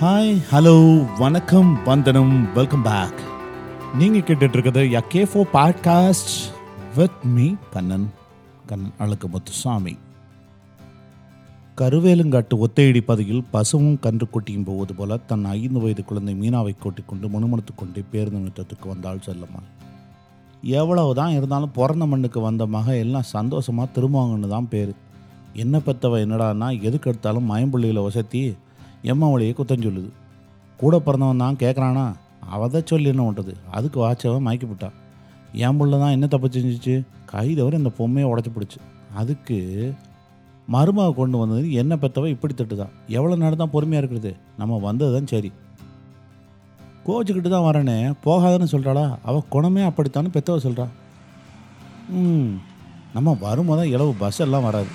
Hi hello வணக்கம் வந்தனம் welcome back நீங்கள் கேட்டுட்டு யா கே ஃபோ podcast with me Kannan Kannan Azhagu Muthusamy கருவேலுங்காட்டு ஒத்தையடி பதையில் பசுவும் கன்று குட்டியும் போவது போல தன் ஐந்து வயது குழந்தை மீனாவை கூட்டிக் கொண்டு கொண்டே பேருந்து நிறுத்தத்துக்கு வந்தாள் செல்லம்மாள் எவ்வளவு தான் இருந்தாலும் பிறந்த மண்ணுக்கு வந்த மக எல்லாம் சந்தோஷமாக திரும்புவாங்கன்னு தான் பேர். என்ன பெற்றவ என்னடான்னா எதுக்கு எடுத்தாலும் மயம்புள்ளியில் வசத்தி எம்மாவளியை குத்தம் சொல்லுது. கூட பிறந்தவன் தான் கேட்குறானா அவதை சொல்லி என்ன பண்ணுறது அதுக்கு வாச்சவன் மயக்கி விட்டான் என் பிள்ளை தான் என்ன தப்பு செஞ்சிச்சு? கை தவிர இந்த பொம்மையை உடச்சி பிடிச்சி. அதுக்கு மருமக கொண்டு வந்தது என்ன பெற்றவ இப்படி திட்டுதான். எவ்வளோ நேரம் தான் பொறுமையாக இருக்கிறது? நம்ம வந்தது தான் சரி. கோச்சிக்கிட்டு தான் வரேனே போகாதன்னு சொல்கிறாளா அவள் குணமே அப்படித்தானு பெத்தவ சொல்கிறா ம் நம்ம வரும்போது தான் இளவு பஸ் எல்லாம் வராது.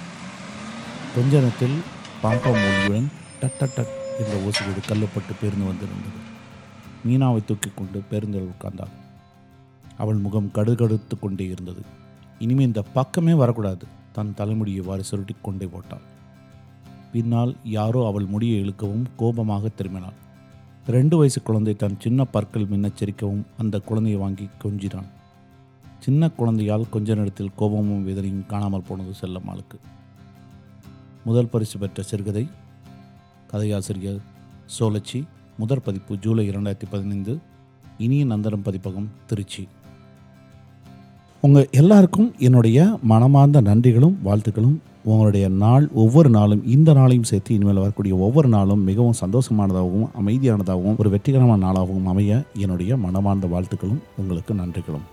கொஞ்ச நேரத்தில் பாம்பா மொழியுடன் டட் டட் டட் என்ற ஓசையோடு கல்லுப்பட்டு பேருந்து வந்திருந்தது. மீனாவை தூக்கி கொண்டு பேருந்தில் உட்கார்ந்தாள் அவள் முகம் கடுகடுத்து கொண்டே இருந்தது. இனிமே இந்த பக்கமே வரக்கூடாது தன் தலைமுடியை வாரி சுருட்டி கொண்டே போட்டாள். பின்னால் யாரோ அவள் முடியை இழுக்கவும் கோபமாக திரும்பினாள். ரெண்டு வயசு குழந்தை தன் சின்ன பற்கள் மின்னச்சரிக்கவும் அந்த குழந்தையை வாங்கி கொஞ்சினான். சின்ன குழந்தையால் கொஞ்ச நேரத்தில் கோபமும் வேதனையும் காணாமல் போனது செல்லம்மாளுக்கு முதல் பரிசு பெற்ற சிறுகதை கதையாசிரியர் சோலச்சி முதற் பதிப்பு ஜூலை இரண்டாயிரத்தி பதினைந்து இனிய நந்தனம் பதிப்பகம் திருச்சி. உங்கள் எல்லாருக்கும் என்னுடைய மனமார்ந்த நன்றிகளும் வாழ்த்துக்களும் உங்களுடைய நாள் ஒவ்வொரு நாளும் இந்த நாளையும் சேர்த்து இனிமேல் வரக்கூடிய ஒவ்வொரு நாளும் மிகவும் சந்தோஷமானதாகவும் அமைதியானதாகவும் ஒரு வெற்றிகரமான நாளாகவும் அமைய என்னுடைய மனமார்ந்த வாழ்த்துக்களும் உங்களுக்கு நன்றிகளும்.